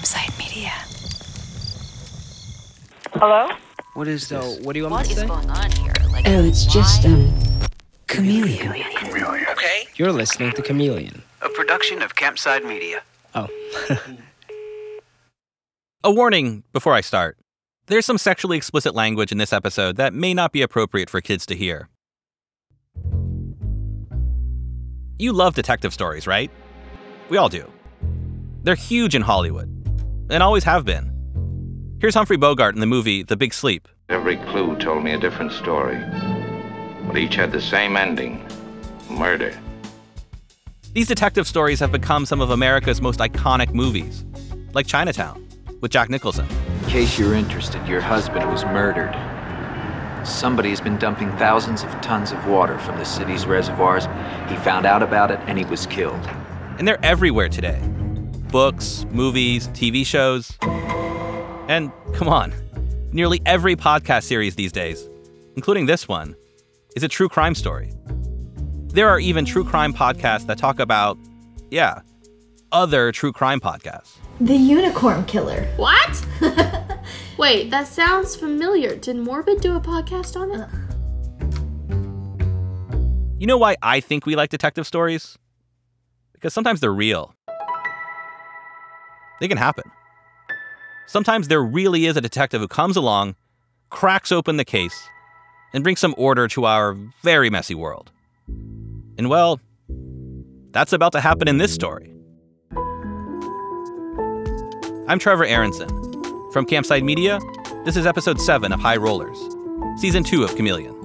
Campside Media. Hello? What is So, this? what do you want me to is say? going on here? Like, Oh, it's just, um, chameleon. Okay. You're listening to Chameleon. A production of Campside Media. Oh. A warning before I start. There's some sexually explicit language in this episode that may not be appropriate for kids to hear. You love detective stories, right? We all do. They're huge in Hollywood, and always have been. Here's Humphrey Bogart in the movie The Big Sleep. Every clue told me a different story, but each had the same ending murder. These detective stories have become some of America's most iconic movies, like Chinatown with Jack Nicholson. In case you're interested, your husband was murdered. Somebody's been dumping thousands of tons of water from the city's reservoirs. He found out about it and he was killed. And they're everywhere today books, movies, TV shows. And come on, nearly every podcast series these days, including this one, is a true crime story. There are even true crime podcasts that talk about, yeah, other true crime podcasts. The Unicorn Killer. What? Wait, that sounds familiar. Did Morbid do a podcast on it? You know why I think we like detective stories? Because sometimes they're real. They can happen. Sometimes there really is a detective who comes along, cracks open the case, and brings some order to our very messy world. And well, that's about to happen in this story. I'm Trevor Aaronson. From Campside Media, this is episode 7 of High Rollers, season 2 of Chameleon.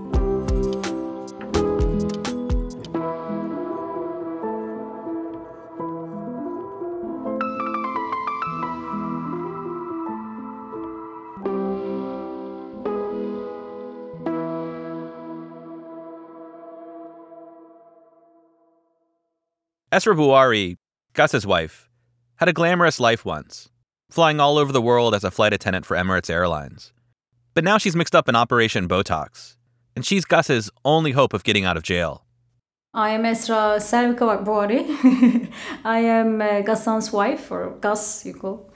Esra Buari, Gus's wife, had a glamorous life once, flying all over the world as a flight attendant for Emirates Airlines. But now she's mixed up in Operation Botox, and she's Gus's only hope of getting out of jail. I am Esra Servika Buari. I am uh, wife, or Gas, you call.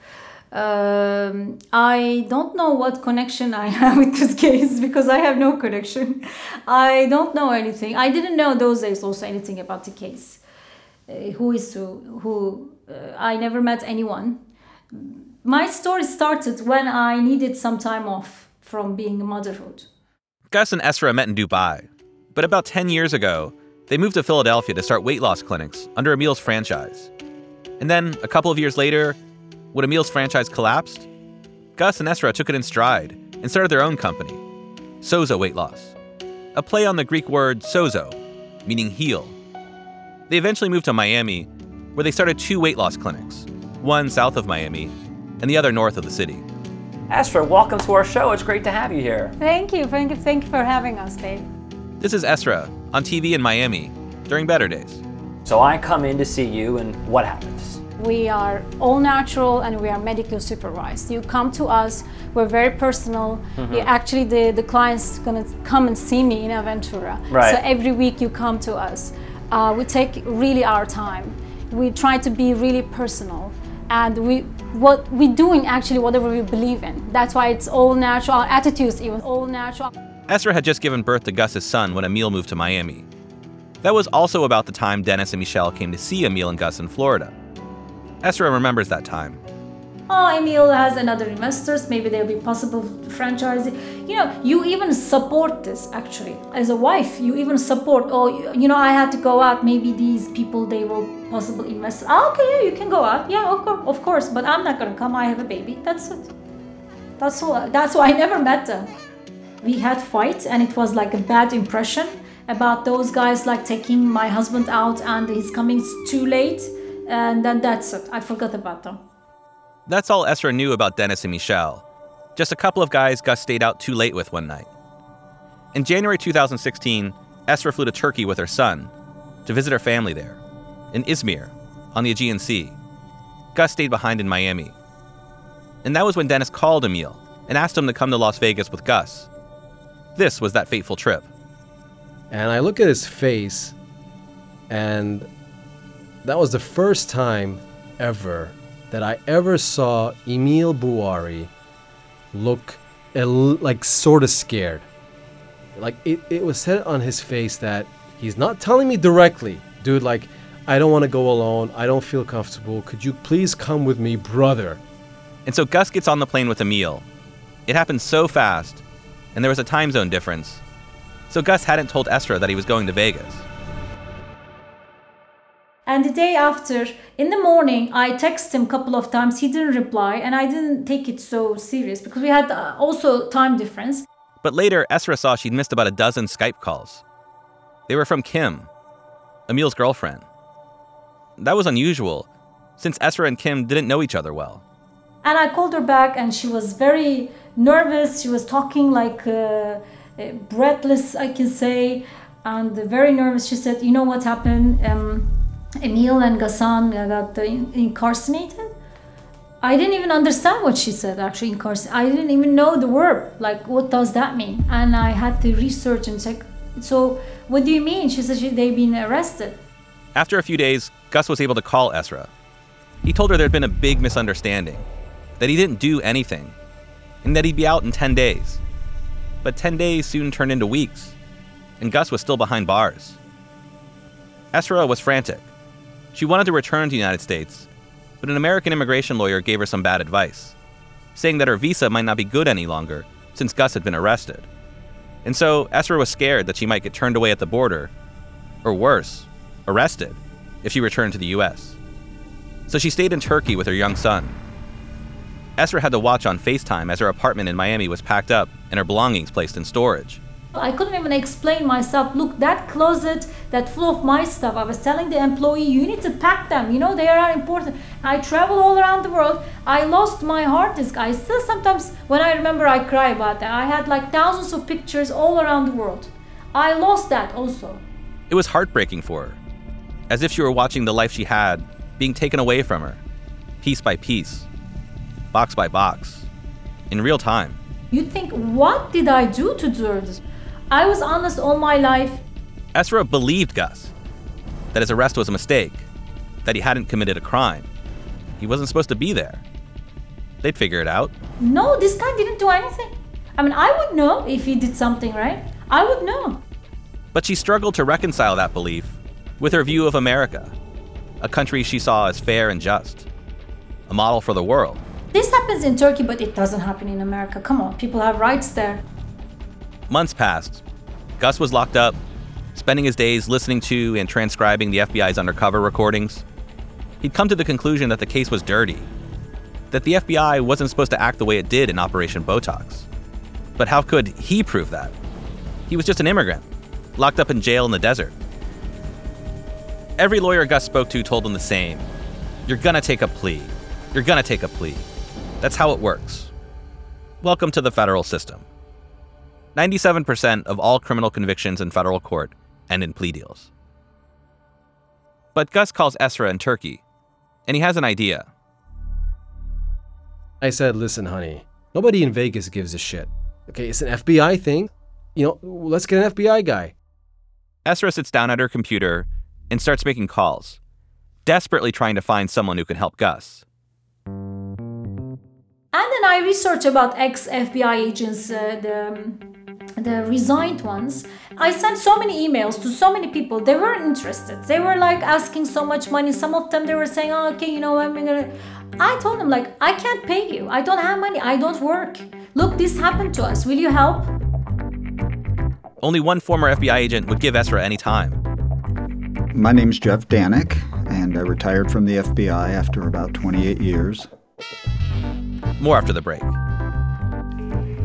Um, I don't know what connection I have with this case because I have no connection. I don't know anything. I didn't know those days also anything about the case. Uh, who is who? Who? Uh, I never met anyone. My story started when I needed some time off from being a motherhood. Gus and Esra met in Dubai, but about 10 years ago, they moved to Philadelphia to start weight loss clinics under Emil's franchise. And then, a couple of years later, when Emil's franchise collapsed, Gus and Esra took it in stride and started their own company, Sozo Weight Loss, a play on the Greek word sozo, meaning heal. They eventually moved to Miami, where they started two weight loss clinics, one south of Miami and the other north of the city. Astra, welcome to our show. It's great to have you here. Thank you, thank you, thank you for having us, Dave. This is Esra on TV in Miami during better days. So I come in to see you, and what happens? We are all natural and we are medically supervised. You come to us, we're very personal. Mm-hmm. You- actually, the, the client's gonna come and see me in Aventura. Right. So every week you come to us. Uh, we take really our time. We try to be really personal. And we, what we're doing actually whatever we believe in. That's why it's all natural. Our attitudes even all natural. Esra had just given birth to Gus's son when Emil moved to Miami. That was also about the time Dennis and Michelle came to see Emil and Gus in Florida. Esra remembers that time. Oh, Emil has another investors, maybe there'll be possible franchise. You know, you even support this actually. As a wife, you even support, oh, you- know, I had to go out, maybe these people, they will possible invest. Ah, okay, yeah, you can go out. Yeah, of course, of course, but I'm not gonna come, I have a baby. That's it. That's all. That's why I never met them. We had fight and it was like a bad impression about those guys like taking my husband out and he's coming too late and then that's it. I forgot about them. That's all Esra knew about Dennis and Michelle. Just a couple of guys Gus stayed out too late with one night. In January 2016, Esra flew to Turkey with her son to visit her family there, in Izmir, on the Aegean Sea. Gus stayed behind in Miami. And that was when Dennis called Emil and asked him to come to Las Vegas with Gus. This was that fateful trip. And I look at his face, and that was the first time ever that I ever saw Emil Buari look a l- like sort of scared. Like it, it was said on his face that he's not telling me directly, dude, like, I don't want to go alone. I don't feel comfortable. Could you please come with me, brother? And so Gus gets on the plane with Emil. It happened so fast, and there was a time zone difference. So Gus hadn't told Esra that he was going to Vegas. And the day after, in the morning, I texted him a couple of times. He didn't reply, and I didn't take it so serious because we had uh, also time difference. But later, Esra saw she'd missed about a dozen Skype calls. They were from Kim, Emil's girlfriend. That was unusual, since Esra and Kim didn't know each other well. And I called her back, and she was very nervous. She was talking like uh, uh, breathless, I can say, and very nervous. She said, "You know what happened? Um, Emil and Ghassan got incarcerated." I didn't even understand what she said. Actually, incarcerated. I didn't even know the word. Like, what does that mean? And I had to research and check. So, what do you mean? She said she, they've been arrested. After a few days, Gus was able to call Esra. He told her there'd been a big misunderstanding, that he didn't do anything, and that he'd be out in 10 days. But 10 days soon turned into weeks, and Gus was still behind bars. Esra was frantic. She wanted to return to the United States, but an American immigration lawyer gave her some bad advice, saying that her visa might not be good any longer since Gus had been arrested. And so Esra was scared that she might get turned away at the border, or worse, arrested, if she returned to the US. So she stayed in Turkey with her young son. Esra had to watch on FaceTime as her apartment in Miami was packed up and her belongings placed in storage. I couldn't even explain myself. Look, that closet that full of my stuff. I was telling the employee, you need to pack them. You know, they are important. I travel all around the world. I lost my hard disk. I still sometimes, when I remember, I cry about that. I had like thousands of pictures all around the world. I lost that also. It was heartbreaking for her, as if she were watching the life she had being taken away from her, piece by piece, box by box, in real time. You think, what did I do to deserve this? I was honest all my life. Esra believed Gus that his arrest was a mistake, that he hadn't committed a crime. He wasn't supposed to be there. They'd figure it out. No, this guy didn't do anything. I mean, I would know if he did something, right? I would know. But she struggled to reconcile that belief with her view of America, a country she saw as fair and just, a model for the world. This happens in Turkey, but it doesn't happen in America. Come on, people have rights there. Months passed. Gus was locked up, spending his days listening to and transcribing the FBI's undercover recordings. He'd come to the conclusion that the case was dirty, that the FBI wasn't supposed to act the way it did in Operation Botox. But how could he prove that? He was just an immigrant, locked up in jail in the desert. Every lawyer Gus spoke to told him the same You're gonna take a plea. You're gonna take a plea. That's how it works. Welcome to the federal system. 97% of all criminal convictions in federal court end in plea deals. But Gus calls Esra in Turkey, and he has an idea. I said, listen, honey, nobody in Vegas gives a shit. Okay, it's an FBI thing. You know, let's get an FBI guy. Esra sits down at her computer and starts making calls, desperately trying to find someone who can help Gus. And then I researched about ex FBI agents, uh, the the resigned ones. I sent so many emails to so many people. They weren't interested. They were like asking so much money. Some of them they were saying, "Oh, okay, you know, I'm gonna." I told them like, "I can't pay you. I don't have money. I don't work. Look, this happened to us. Will you help?" Only one former FBI agent would give Esra any time. My name's Jeff Danik, and I retired from the FBI after about 28 years. More after the break.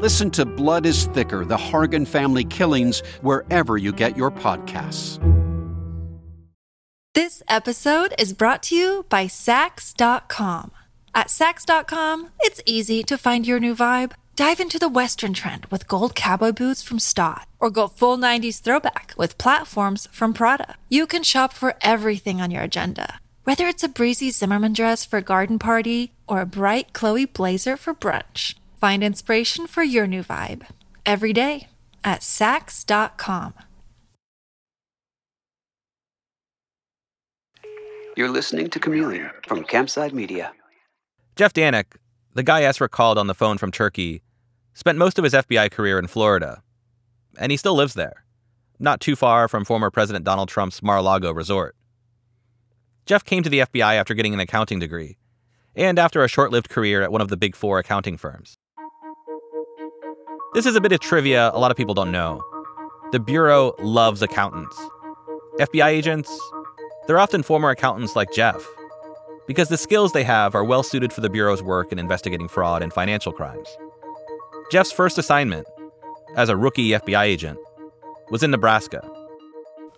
Listen to Blood is Thicker The Hargan Family Killings wherever you get your podcasts. This episode is brought to you by Saks.com. At Saks.com, it's easy to find your new vibe. Dive into the Western trend with gold cowboy boots from Staud, or go full 90s throwback with platforms from Prada. You can shop for everything on your agenda, whether it's a breezy Zimmermann dress for a garden party or a bright Chloe blazer for brunch. Find inspiration for your new vibe every day at Saks.com. You're listening to Chameleon from Campside Media. Jeff Danik, the guy Esra called on the phone from Turkey, spent most of his FBI career in Florida. And he still lives there, not too far from former President Donald Trump's Mar a Lago resort. Jeff came to the FBI after getting an accounting degree, and after a short lived career at one of the big four accounting firms. This is a bit of trivia a lot of people don't know. The Bureau loves accountants. FBI agents, they're often former accountants like Jeff, because the skills they have are well suited for the Bureau's work in investigating fraud and financial crimes. Jeff's first assignment, as a rookie FBI agent, was in Nebraska.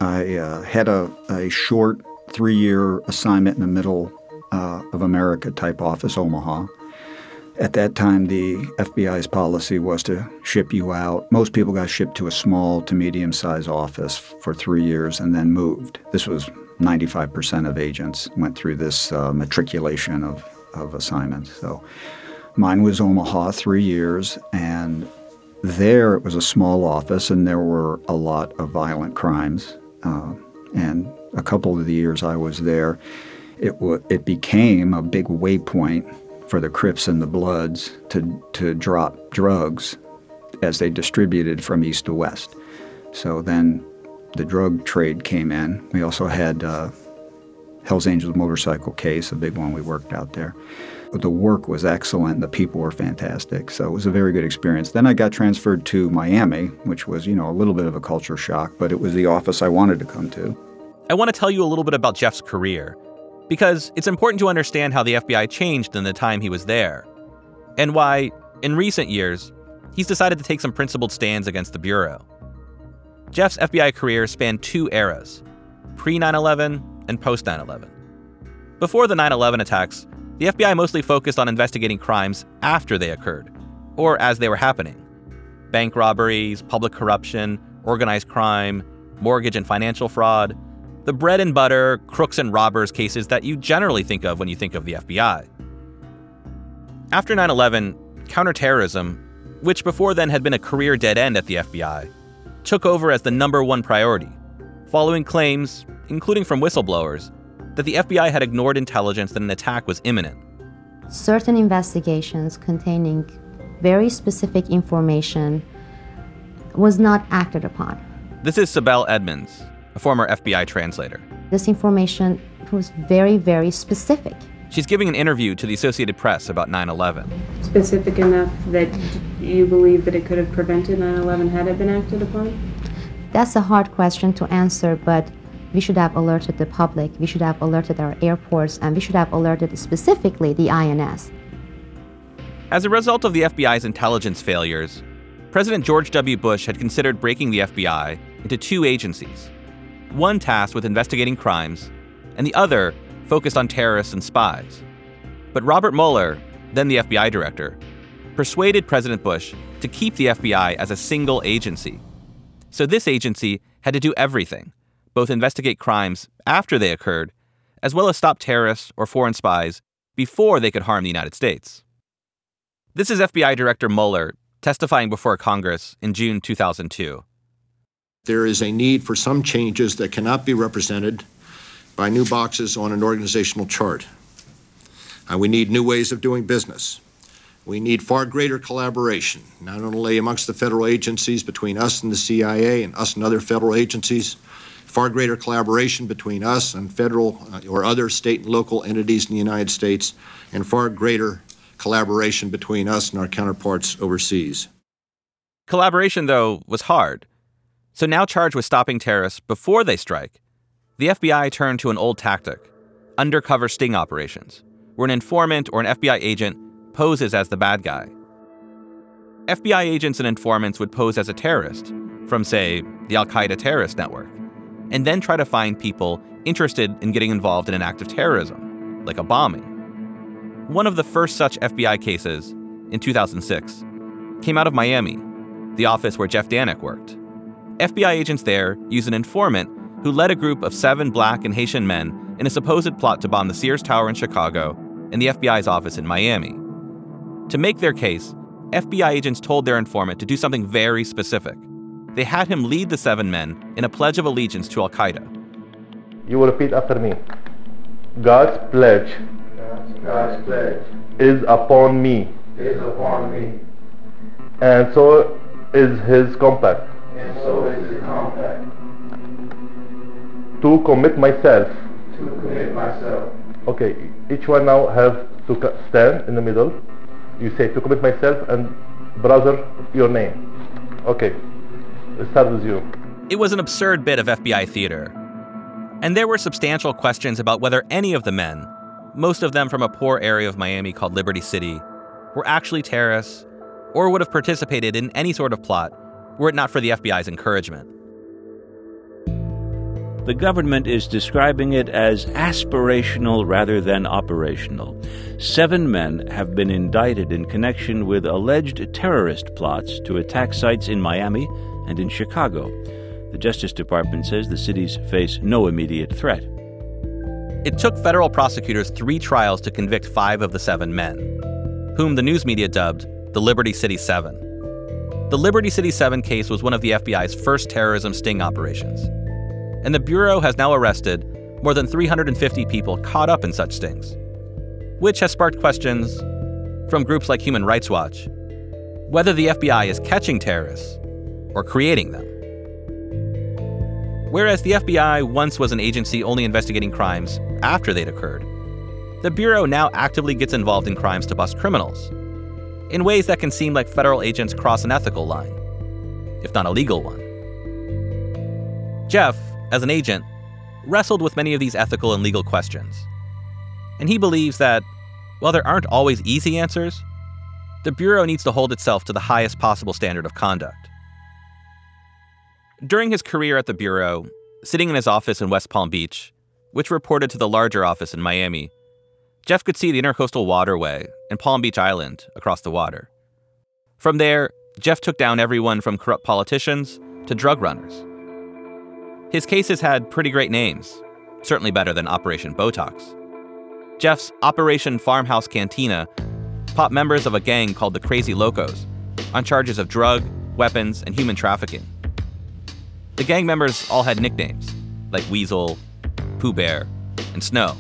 I uh, had a, a short three year assignment in the middle uh, of America type office, Omaha. At that time, the FBI's policy was to ship you out. Most people got shipped to a small to medium sized office for three years and then moved. This was 95% of agents went through this uh, matriculation of, of assignments. So mine was Omaha, three years, and there it was a small office, and there were a lot of violent crimes. Uh, and a couple of the years I was there, it, w- it became a big waypoint for the Crips and the Bloods to, to drop drugs as they distributed from east to west. So then the drug trade came in. We also had uh, Hell's Angels motorcycle case, a big one we worked out there. But the work was excellent the people were fantastic. So it was a very good experience. Then I got transferred to Miami, which was, you know, a little bit of a culture shock, but it was the office I wanted to come to. I want to tell you a little bit about Jeff's career, because it's important to understand how the FBI changed in the time he was there, and why, in recent years, he's decided to take some principled stands against the Bureau. Jeff's FBI career spanned two eras pre 9 11 and post 9 11. Before the 9 11 attacks, the FBI mostly focused on investigating crimes after they occurred, or as they were happening bank robberies, public corruption, organized crime, mortgage and financial fraud, the bread and butter, crooks and robbers cases that you generally think of when you think of the FBI. After 9 11, counterterrorism, which before then had been a career dead end at the FBI, took over as the number one priority, following claims, including from whistleblowers, that the FBI had ignored intelligence that an attack was imminent. Certain investigations containing very specific information was not acted upon. This is Sibel Edmonds, a former FBI translator. This information was very, very specific. She's giving an interview to the Associated Press about 9 11. Specific enough that you believe that it could have prevented 9 11 had it been acted upon? That's a hard question to answer, but we should have alerted the public, we should have alerted our airports, and we should have alerted specifically the INS. As a result of the FBI's intelligence failures, President George W. Bush had considered breaking the FBI into two agencies one tasked with investigating crimes, and the other focused on terrorists and spies. But Robert Mueller, then the FBI director, persuaded President Bush to keep the FBI as a single agency. So this agency had to do everything both investigate crimes after they occurred, as well as stop terrorists or foreign spies before they could harm the United States. This is FBI Director Mueller testifying before Congress in June 2002. There is a need for some changes that cannot be represented by new boxes on an organizational chart. Uh, we need new ways of doing business. We need far greater collaboration, not only amongst the federal agencies between us and the CIA and us and other federal agencies, far greater collaboration between us and federal uh, or other state and local entities in the United States, and far greater collaboration between us and our counterparts overseas. Collaboration, though, was hard. So now charged with stopping terrorists before they strike, the FBI turned to an old tactic undercover sting operations, where an informant or an FBI agent poses as the bad guy. FBI agents and informants would pose as a terrorist from, say, the Al Qaeda terrorist network, and then try to find people interested in getting involved in an act of terrorism, like a bombing. One of the first such FBI cases, in 2006, came out of Miami, the office where Jeff Danik worked. FBI agents there used an informant who led a group of seven black and Haitian men in a supposed plot to bomb the Sears Tower in Chicago and the FBI's office in Miami. To make their case, FBI agents told their informant to do something very specific. They had him lead the seven men in a pledge of allegiance to Al Qaeda. You will repeat after me. God's pledge, God's pledge is upon me, is upon me, and so is his compact. And so is his compact, To commit myself. to commit myself. Okay, each one now have to stand in the middle. You say to commit myself and brother your name. Okay, let's start with you. It was an absurd bit of FBI theater. And there were substantial questions about whether any of the men, most of them from a poor area of Miami called Liberty City, were actually terrorists or would have participated in any sort of plot were it not for the FBI's encouragement. The government is describing it as aspirational rather than operational. Seven men have been indicted in connection with alleged terrorist plots to attack sites in Miami and in Chicago. The Justice Department says the cities face no immediate threat. It took federal prosecutors three trials to convict five of the seven men, whom the news media dubbed the Liberty City Seven. The Liberty City Seven case was one of the FBI's first terrorism sting operations, and the Bureau has now arrested more than 350 people caught up in such stings, which has sparked questions from groups like Human Rights Watch whether the FBI is catching terrorists or creating them. Whereas the FBI once was an agency only investigating crimes after they'd occurred, the Bureau now actively gets involved in crimes to bust criminals in ways that can seem like federal agents cross an ethical line, if not a legal one. Jeff, as an agent, wrestled with many of these ethical and legal questions. And he believes that, while there aren't always easy answers, the Bureau needs to hold itself to the highest possible standard of conduct. During his career at the Bureau, sitting in his office in West Palm Beach, which reported to the larger office in Miami, Jeff could see the Intracoastal Waterway and Palm Beach Island across the water. From there, Jeff took down everyone from corrupt politicians to drug runners. His cases had pretty great names, certainly better than Operation Botox. Jeff's Operation Farmhouse Cantina popped members of a gang called the Crazy Locos on charges of drug, weapons, and human trafficking. The gang members all had nicknames like Weasel, Pooh Bear, and Snow.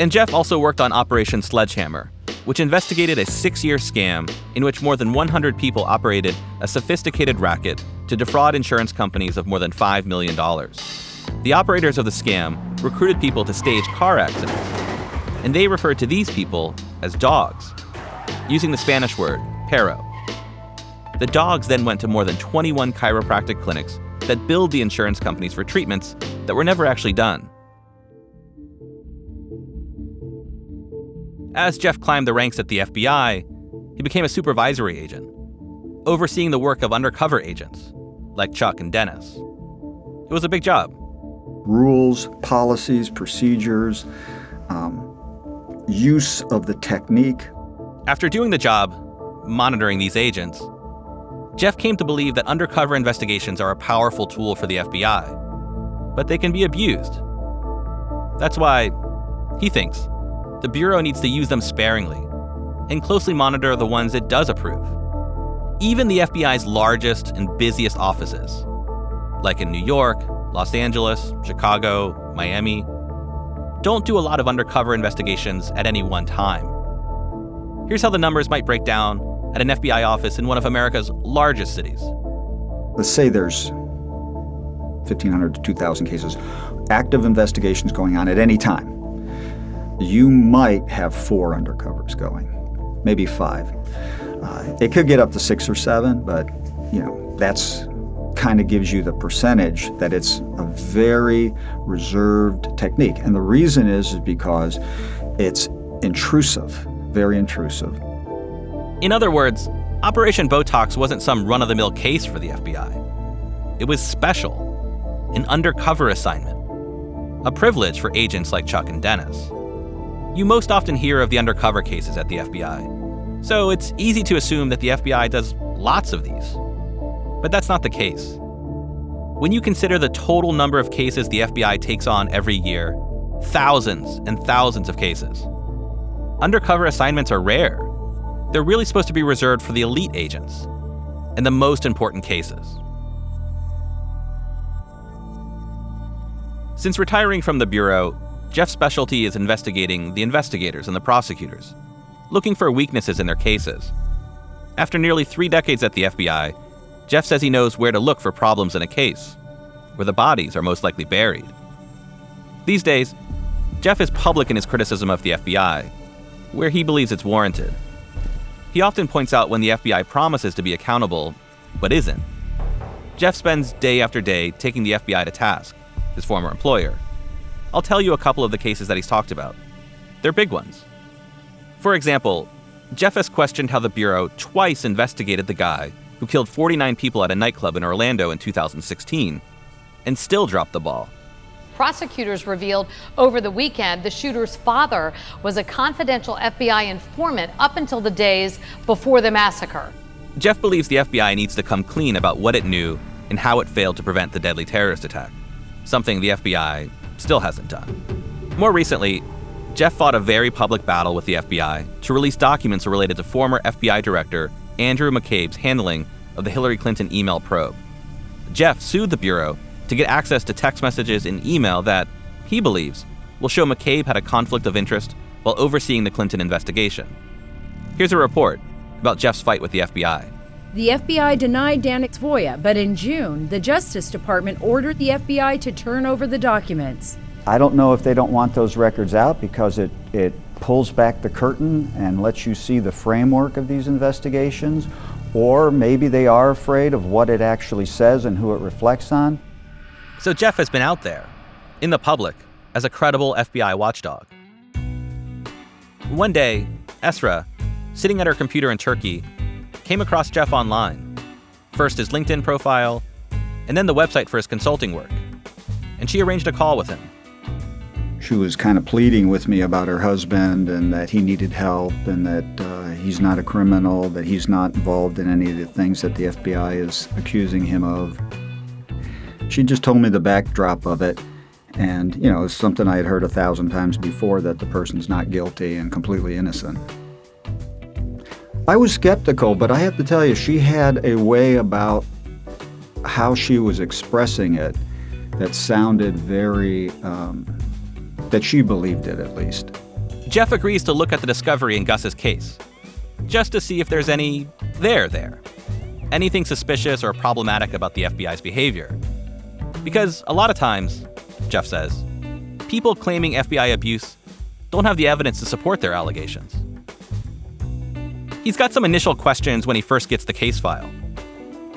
And Jeff also worked on Operation Sledgehammer, which investigated a six year scam in which more than 100 people operated a sophisticated racket to defraud insurance companies of more than $5 million. The operators of the scam recruited people to stage car accidents, and they referred to these people as dogs, using the Spanish word perro. The dogs then went to more than 21 chiropractic clinics that billed the insurance companies for treatments that were never actually done. As Jeff climbed the ranks at the FBI, he became a supervisory agent, overseeing the work of undercover agents like Chuck and Dennis. It was a big job. Rules, policies, procedures, um, use of the technique. After doing the job, monitoring these agents, Jeff came to believe that undercover investigations are a powerful tool for the FBI, but they can be abused. That's why, he thinks, the Bureau needs to use them sparingly and closely monitor the ones it does approve. Even the FBI's largest and busiest offices, like in New York, Los Angeles, Chicago, Miami, don't do a lot of undercover investigations at any one time. Here's how the numbers might break down at an FBI office in one of America's largest cities. Let's say there's 1,500 to 2,000 cases, active investigations going on at any time. You might have four undercovers going, maybe five. Uh, it could get up to six or seven, but you know that's kind of gives you the percentage that it's a very reserved technique. And the reason is, is because it's intrusive, very intrusive. In other words, Operation Botox wasn't some run of the mill case for the FBI. It was special, an undercover assignment, a privilege for agents like Chuck and Dennis. You most often hear of the undercover cases at the FBI, so it's easy to assume that the FBI does lots of these. But that's not the case. When you consider the total number of cases the FBI takes on every year, thousands and thousands of cases, undercover assignments are rare they're really supposed to be reserved for the elite agents and the most important cases. Since retiring from the Bureau, Jeff's specialty is investigating the investigators and the prosecutors, looking for weaknesses in their cases. After nearly three decades at the FBI, Jeff says he knows where to look for problems in a case, where the bodies are most likely buried. These days, Jeff is public in his criticism of the FBI, where he believes it's warranted. He often points out when the FBI promises to be accountable, but isn't. Jeff spends day after day taking the FBI to task, his former employer. I'll tell you a couple of the cases that he's talked about. They're big ones. For example, Jeff has questioned how the Bureau twice investigated the guy who killed 49 people at a nightclub in Orlando in 2016 and still dropped the ball. Prosecutors revealed over the weekend the shooter's father was a confidential FBI informant up until the days before the massacre. Jeff believes the FBI needs to come clean about what it knew and how it failed to prevent the deadly terrorist attack, something the FBI still hasn't done. More recently, Jeff fought a very public battle with the FBI to release documents related to former FBI Director Andrew McCabe's handling of the Hillary Clinton email probe. Jeff sued the Bureau to get access to text messages and email that, he believes, will show McCabe had a conflict of interest while overseeing the Clinton investigation. Here's a report about Jeff's fight with the FBI. The FBI denied Danik's FOIA, but in June, the Justice Department ordered the FBI to turn over the documents. I don't know if they don't want those records out because it, it pulls back the curtain and lets you see the framework of these investigations, or maybe they are afraid of what it actually says and who it reflects on. So Jeff has been out there, in the public, as a credible FBI watchdog. One day, Esra, sitting at her computer in Turkey, came across Jeff online. First his LinkedIn profile, and then the website for his consulting work. And she arranged a call with him. She was kind of pleading with me about her husband and that he needed help and that uh, he's not a criminal, that he's not involved in any of the things that the FBI is accusing him of. She just told me the backdrop of it. And, you know, it's something I had heard a thousand times before that the person's not guilty and completely innocent. I was skeptical, but I have to tell you, she had a way about how she was expressing it that sounded very, um, that she believed it at least. Jeff agrees to look at the discovery in Gus's case, just to see if there's any there there. Anything suspicious or problematic about the FBI's behavior. Because a lot of times, Jeff says, people claiming FBI abuse don't have the evidence to support their allegations. He's got some initial questions when he first gets the case file.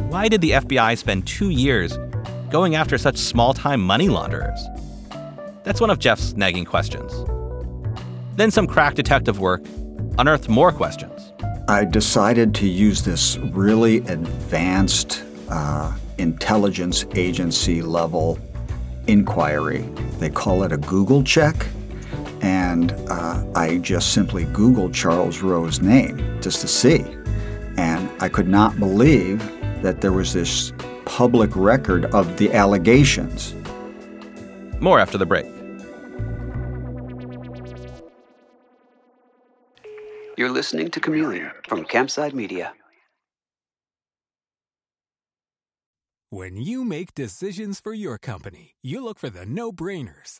Why did the FBI spend two years going after such small time money launderers? That's one of Jeff's nagging questions. Then some crack detective work unearthed more questions. I decided to use this really advanced uh, intelligence agency level inquiry. They call it a Google check. And uh, I just simply Googled Charles Rowe's name just to see. And I could not believe that there was this public record of the allegations. More after the break. You're listening to Chameleon from Campside Media. When you make decisions for your company, you look for the no brainers.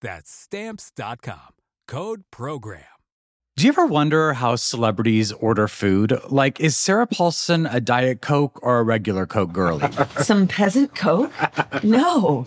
That's Stamps.com. Code PROGRAM. Do you ever wonder how celebrities order food? Like, is Sarah Paulson a Diet Coke or a regular Coke girlie? Some peasant Coke? No.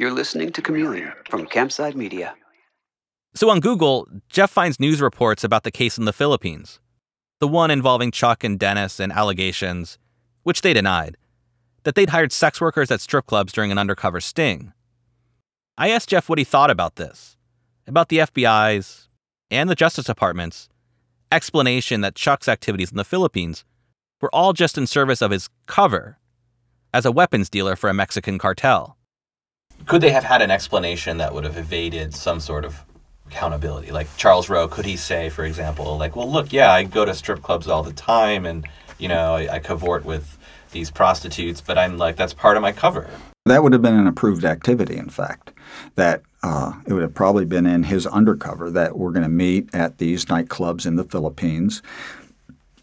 You're listening to Chameleon from Campside Media. So on Google, Jeff finds news reports about the case in the Philippines, the one involving Chuck and Dennis and allegations, which they denied, that they'd hired sex workers at strip clubs during an undercover sting. I asked Jeff what he thought about this, about the FBI's and the Justice Department's explanation that Chuck's activities in the Philippines were all just in service of his cover as a weapons dealer for a Mexican cartel. Could they have had an explanation that would have evaded some sort of accountability? Like Charles Rowe, could he say, for example, like, well, look, yeah, I go to strip clubs all the time and, you know, I, I cavort with these prostitutes, but I'm like, that's part of my cover. That would have been an approved activity, in fact. That uh, it would have probably been in his undercover that we're going to meet at these nightclubs in the Philippines.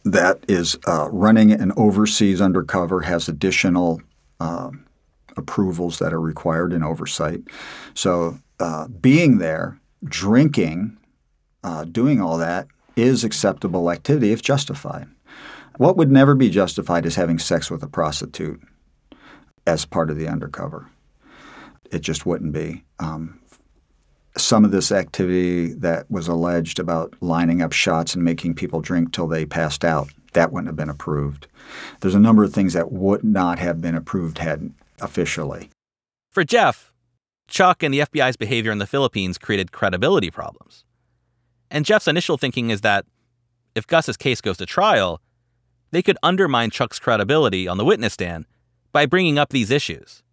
That is uh, running an overseas undercover, has additional uh, approvals that are required in oversight. So uh, being there, drinking, uh, doing all that is acceptable activity if justified. What would never be justified is having sex with a prostitute as part of the undercover. It just wouldn't be. Um, some of this activity that was alleged about lining up shots and making people drink till they passed out, that wouldn't have been approved. There's a number of things that would not have been approved had officially. For Jeff, Chuck and the FBI's behavior in the Philippines created credibility problems. And Jeff's initial thinking is that if Gus's case goes to trial, they could undermine Chuck's credibility on the witness stand by bringing up these issues.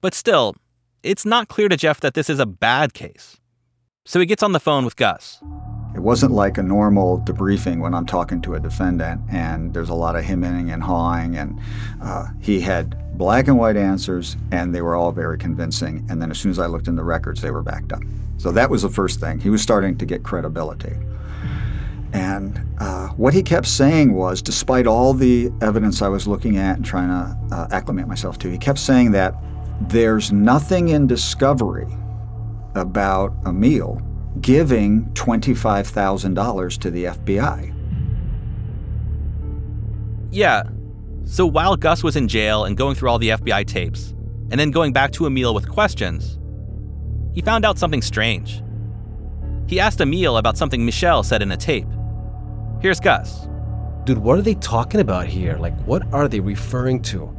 But still, it's not clear to Jeff that this is a bad case. So he gets on the phone with Gus. It wasn't like a normal debriefing when I'm talking to a defendant and there's a lot of hemming and hawing. And uh, he had black and white answers and they were all very convincing. And then as soon as I looked in the records, they were backed up. So that was the first thing. He was starting to get credibility. And uh, what he kept saying was, despite all the evidence I was looking at and trying to uh, acclimate myself to, he kept saying that there's nothing in discovery about Emil giving $25,000 to the FBI. Yeah. So while Gus was in jail and going through all the FBI tapes, and then going back to Emil with questions, he found out something strange. He asked Emil about something Michelle said in a tape. Here's Gus. Dude, what are they talking about here? Like, what are they referring to?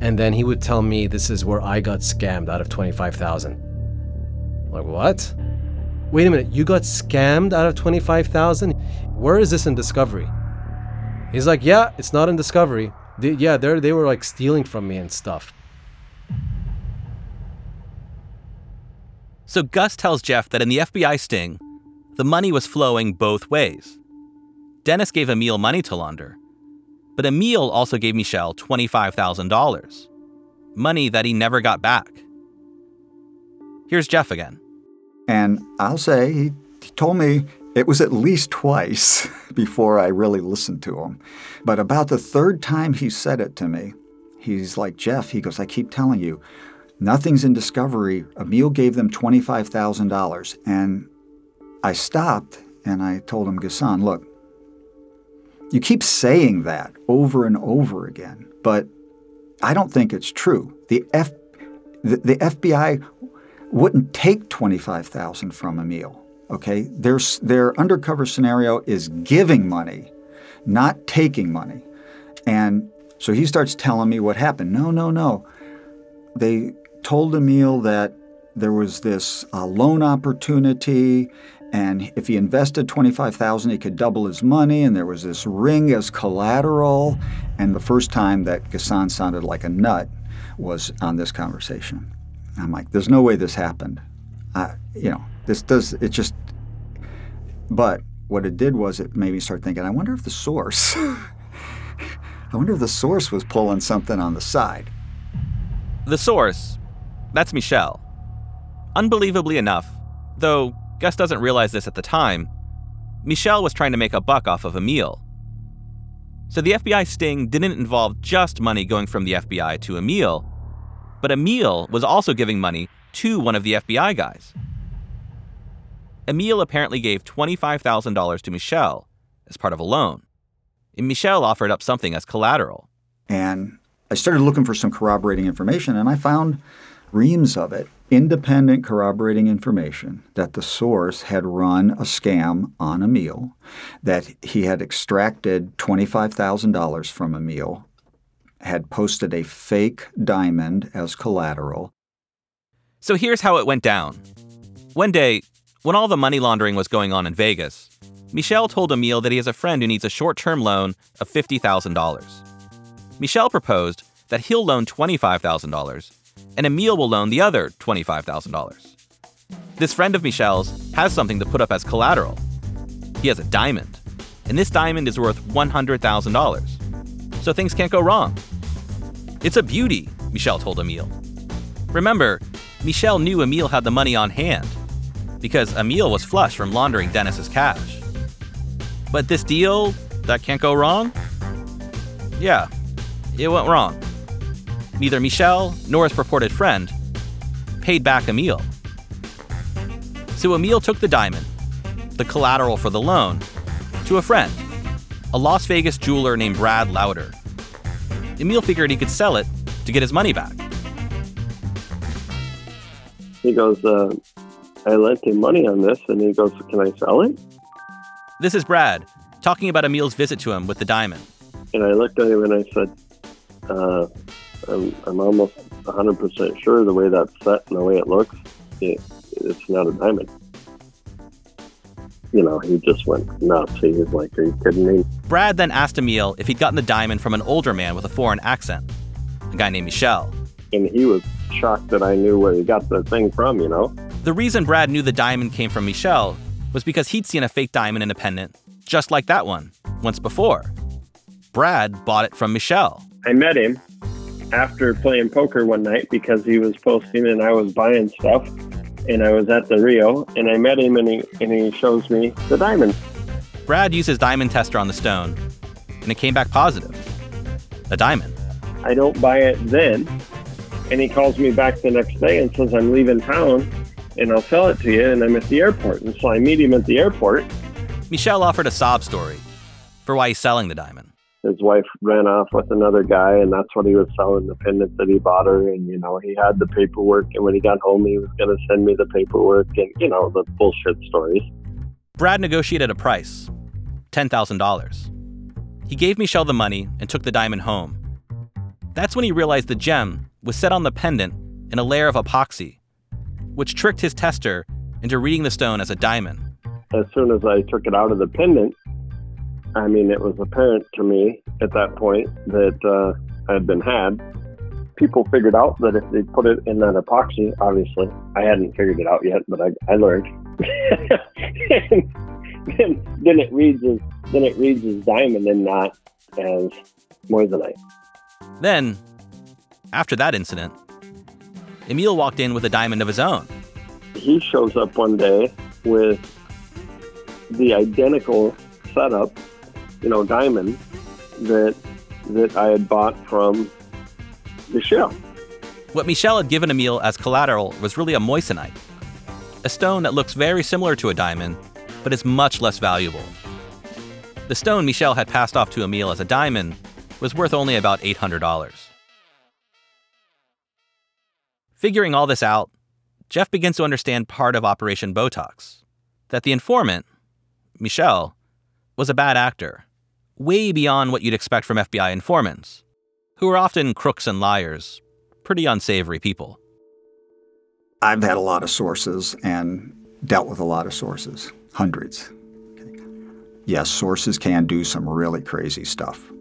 And then he would tell me this is where I got scammed out of 25,000. Like, what? Wait a minute, you got scammed out of 25,000? Where is this in Discovery? He's like, yeah, it's not in Discovery. They, yeah, they they were like stealing from me and stuff. So Gus tells Jeff that in the FBI sting, the money was flowing both ways. Dennis gave Emil money to launder, but Emil also gave Michelle $25,000, money that he never got back. Here's Jeff again. And I'll say, he, he told me it was at least twice before I really listened to him. But about the third time he said it to me, he's like, Jeff, he goes, I keep telling you, nothing's in discovery. Emil gave them $25,000. And I stopped And I told him, Gassan, look, you keep saying that over and over again, but I don't think it's true. The F, the, the FBI wouldn't take twenty-five thousand from Emil. Okay, their their undercover scenario is giving money, not taking money, and so he starts telling me what happened. No, no, no. They told Emil that there was this uh, loan opportunity and if he invested 25,000 he could double his money and there was this ring as collateral and the first time that Gassan sounded like a nut was on this conversation. I'm like there's no way this happened. I, you know, this does it just but what it did was it made me start thinking I wonder if the source I wonder if the source was pulling something on the side. The source, that's Michel. Unbelievably enough, though Gus doesn't realize this at the time, Michel was trying to make a buck off of Emil. So the FBI sting didn't involve just money going from the FBI to Emil, but Emil was also giving money to one of the FBI guys. Emil apparently gave $25,000 to Michel as part of a loan. And Michel offered up something as collateral. And I started looking for some corroborating information, and I found reams of it independent corroborating information that the source had run a scam on Emil, that he had extracted $25,000 from Emil, had posted a fake diamond as collateral. So here's how it went down. One day, when all the money laundering was going on in Vegas, Michel told Emil that he has a friend who needs a short term loan of $50,000. Michel proposed that he'll loan $25,000 and Emil will loan the other $25,000. This friend of Michel's has something to put up as collateral. He has a diamond, and this diamond is worth $100,000. So things can't go wrong. It's a beauty, Michel told Emil. Remember, Michel knew Emil had the money on hand because Emil was flush from laundering Dennis's cash. But this deal, that can't go wrong? Yeah, it went wrong neither Michel nor his purported friend paid back Emil. So Emil took the diamond, the collateral for the loan, to a friend, a Las Vegas jeweler named Brad Lauder. Emil figured he could sell it to get his money back. He goes, uh, I lent him money on this, and he goes, Can I sell it? This is Brad talking about Emil's visit to him with the diamond. And I looked at him and I said, uh, I'm, I'm almost 100% sure the way that's set and the way it looks, it, it's not a diamond. You know, he just went nuts. He was like, Are you kidding me? Brad then asked Emil if he'd gotten the diamond from an older man with a foreign accent, a guy named Michel. And he was shocked that I knew where he got the thing from, you know? The reason Brad knew the diamond came from Michel was because he'd seen a fake diamond in a pendant, just like that one, once before. Brad bought it from Michel. I met him after playing poker one night because he was posting and I was buying stuff. And I was at the Rio and I met him and he, and he shows me the diamond. Brad used his diamond tester on the stone and it came back positive a diamond. I don't buy it then. And he calls me back the next day and says, I'm leaving town and I'll sell it to you. And I'm at the airport. And so I meet him at the airport. Michel offered a sob story for why he's selling the diamond his wife ran off with another guy and that's what he was selling the pendant that he bought her and you know he had the paperwork and when he got home he was going to send me the paperwork and you know the bullshit stories brad negotiated a price $10000 he gave michel the money and took the diamond home that's when he realized the gem was set on the pendant in a layer of epoxy which tricked his tester into reading the stone as a diamond as soon as i took it out of the pendant I mean, it was apparent to me at that point that uh, I had been had. People figured out that if they put it in that epoxy, obviously, I hadn't figured it out yet, but I, I learned. then, then it reads as then it reads as diamond and not as moissanite. Then, after that incident, Emil walked in with a diamond of his own. He shows up one day with the identical setup you know, diamond that that I had bought from Michel. What Michel had given Emil as collateral was really a moissanite, a stone that looks very similar to a diamond, but is much less valuable. The stone Michel had passed off to Emil as a diamond was worth only about $800. Figuring all this out, Jeff begins to understand part of Operation Botox that the informant, Michel, was a bad actor, way beyond what you'd expect from FBI informants, who are often crooks and liars, pretty unsavory people. I've had a lot of sources and dealt with a lot of sources, hundreds. Yes, sources can do some really crazy stuff.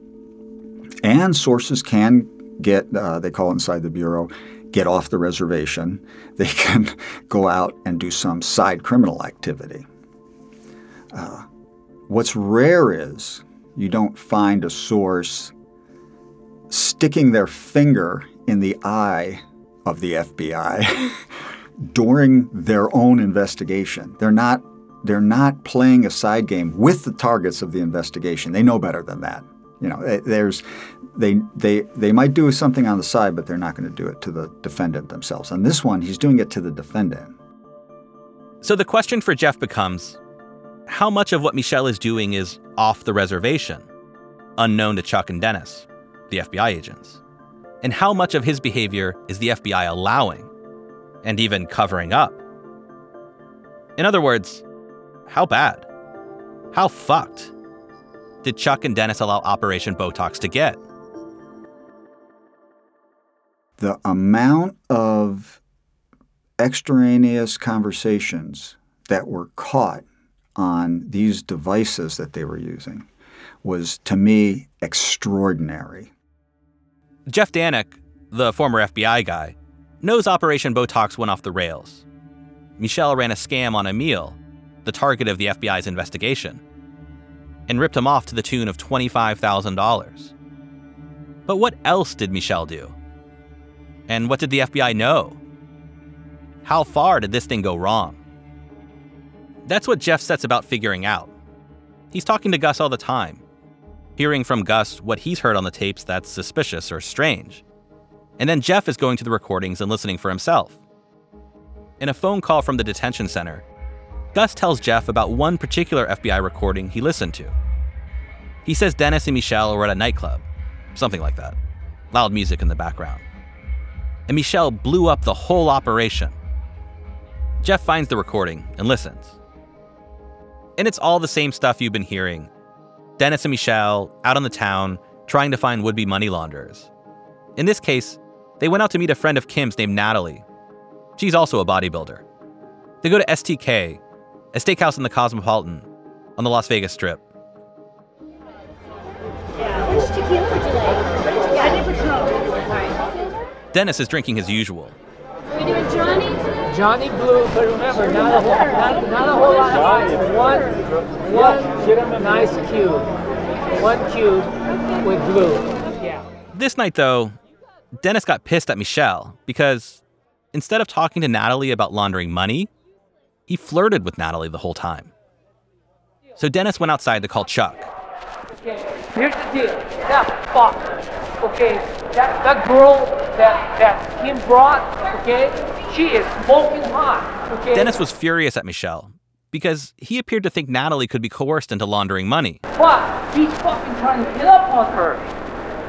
And sources can get, uh, they call it inside the Bureau, get off the reservation. They can go out and do some side criminal activity. Uh, what's rare is you don't find a source sticking their finger in the eye of the FBI during their own investigation. They're not they're not playing a side game with the targets of the investigation. They know better than that. You know, eh, there's they they they might do something on the side, but they're not going to do it to the defendant themselves. On this one, he's doing it to the defendant. So the question for Jeff becomes how much of what Michel is doing is off the reservation, unknown to Chuck and Dennis, the FBI agents? And how much of his behavior is the FBI allowing and even covering up? In other words, how bad? How fucked did Chuck and Dennis allow Operation Botox to get? The amount of extraneous conversations that were caught on these devices that they were using was, to me, extraordinary. Jeff Danik, the former FBI guy, knows Operation Botox went off the rails. Michel ran a scam on Emil, the target of the FBI's investigation, and ripped him off to the tune of $25,000. But what else did Michel do? And what did the FBI know? How far did this thing go wrong? That's what Jeff sets about figuring out. He's talking to Gus all the time, hearing from Gus what he's heard on the tapes that's suspicious or strange. And then Jeff is going to the recordings and listening for himself. In a phone call from the detention center, Gus tells Jeff about one particular FBI recording he listened to. He says Dennis and Michel were at a nightclub, something like that, loud music in the background. And Michel blew up the whole operation. Jeff finds the recording and listens. And it's all the same stuff you've been hearing Dennis and Michel out on the town trying to find would be money launderers. In this case, they went out to meet a friend of Kim's named Natalie. She's also a bodybuilder. They go to STK, a steakhouse in the Cosmopolitan on the Las Vegas Strip. Which tequila would you like? Yeah, I never Dennis is drinking his usual. Are we doing Johnny? Johnny Blue, but remember, not a whole, not, not a whole lot of ice. One, one nice cube. One cube with blue. Yeah. This night, though, Dennis got pissed at Michel because instead of talking to Natalie about laundering money, he flirted with Natalie the whole time. So Dennis went outside to call Chuck. Okay, here's the deal. That fuck, okay, that, that girl that, that Kim brought, okay, she is smoking hot, okay? Dennis was furious at Michel because he appeared to think Natalie could be coerced into laundering money. But he's fucking trying to hit up on her.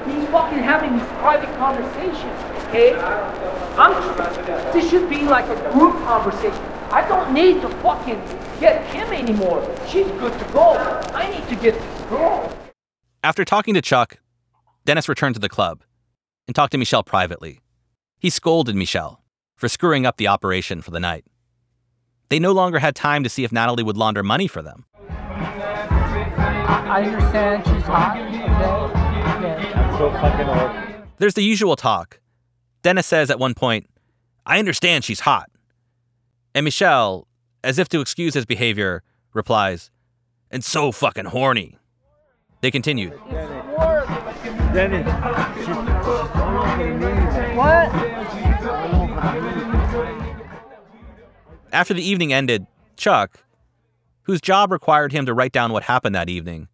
He's fucking having these private conversations, okay? I'm, this should be like a group conversation. I don't need to fucking get Kim anymore. She's good to go. I need to get this girl. After talking to Chuck, Dennis returned to the club and talked to Michel privately. He scolded Michel for screwing up the operation for the night. They no longer had time to see if Natalie would launder money for them. I understand she's hot. Okay? I'm so fucking old. There's the usual talk. Dennis says at one point, I understand she's hot. And Michel, as if to excuse his behavior, replies, and so fucking horny. They continued. Dennis, What? After the evening ended, Chuck, whose job required him to write down what happened that evening,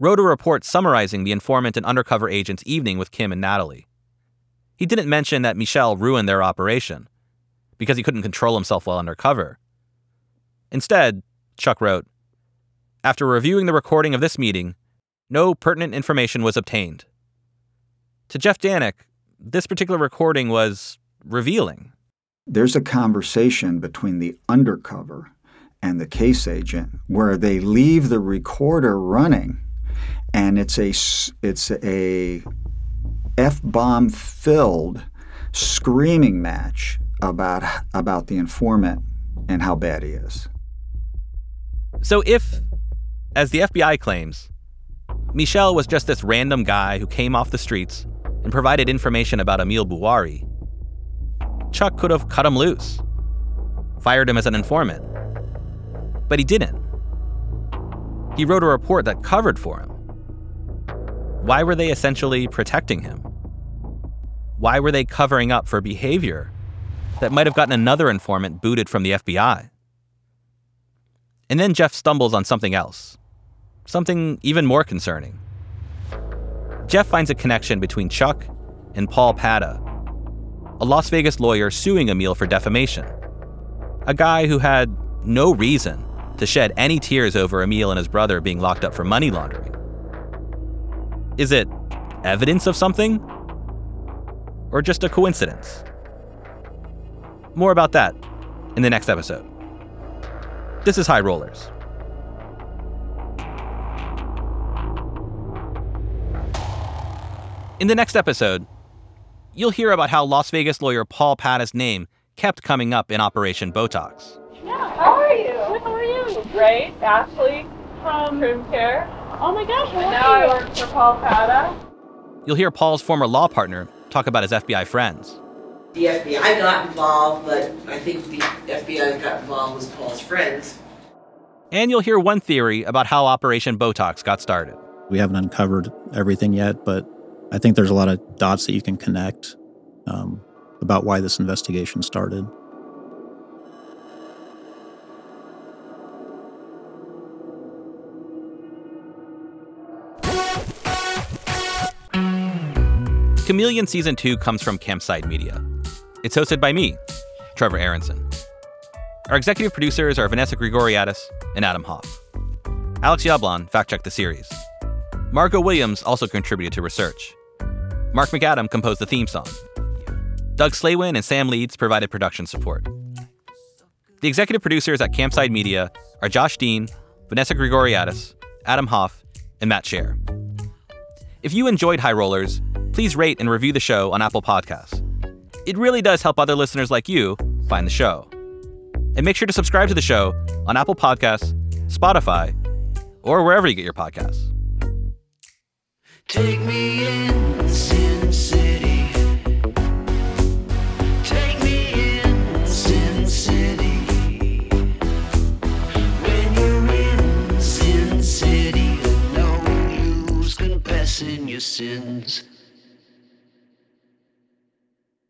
wrote a report summarizing the informant and undercover agent's evening with Kim and Natalie. He didn't mention that Michel ruined their operation because he couldn't control himself while undercover. Instead, Chuck wrote, After reviewing the recording of this meeting, no pertinent information was obtained. To Jeff Danik, this particular recording was revealing. There's a conversation between the undercover and the case agent where they leave the recorder running and it's a it's a f-bomb filled screaming match about about the informant and how bad he is. So if as the FBI claims, Michel was just this random guy who came off the streets and provided information about Emil Bouari, Chuck could have cut him loose, fired him as an informant. But he didn't. He wrote a report that covered for him. Why were they essentially protecting him? Why were they covering up for behavior that might have gotten another informant booted from the FBI? And then Jeff stumbles on something else, something even more concerning. Jeff finds a connection between Chuck and Paul Padda, a Las Vegas lawyer suing Emil for defamation. A guy who had no reason to shed any tears over Emil and his brother being locked up for money laundering. Is it evidence of something? Or just a coincidence? More about that in the next episode. This is High Rollers. In the next episode, you'll hear about how Las Vegas lawyer Paul Padda's name kept coming up in Operation Botox. Yeah, How are you? How are you? Great. Ashley from Room Care. Oh my gosh, and now I work for Paul Padda. You'll hear Paul's former law partner talk about his FBI friends. The FBI got involved, but I think the FBI got involved with Paul's friends. And you'll hear one theory about how Operation Botox got started. We haven't uncovered everything yet, but I think there's a lot of dots that you can connect um, about why this investigation started. Chameleon Season 2 comes from Campside Media. It's hosted by me, Trevor Aaronson. Our executive producers are Vanessa Grigoriadis and Adam Hoff. Alex Yablon fact checked the series. Margot Williams also contributed to research. Mark McAdam composed the theme song. Doug Slaywin and Sam Leeds provided production support. The executive producers at Campside Media are Josh Dean, Vanessa Grigoriadis, Adam Hoff, and Matt Scher. If you enjoyed High Rollers, please rate and review the show on Apple Podcasts. It really does help other listeners like you find the show. And make sure to subscribe to the show on Apple Podcasts, Spotify, or wherever you get your podcasts. Take me in, Sin City. Take me in, Sin City. When you're in Sin City, no use confessing your sins.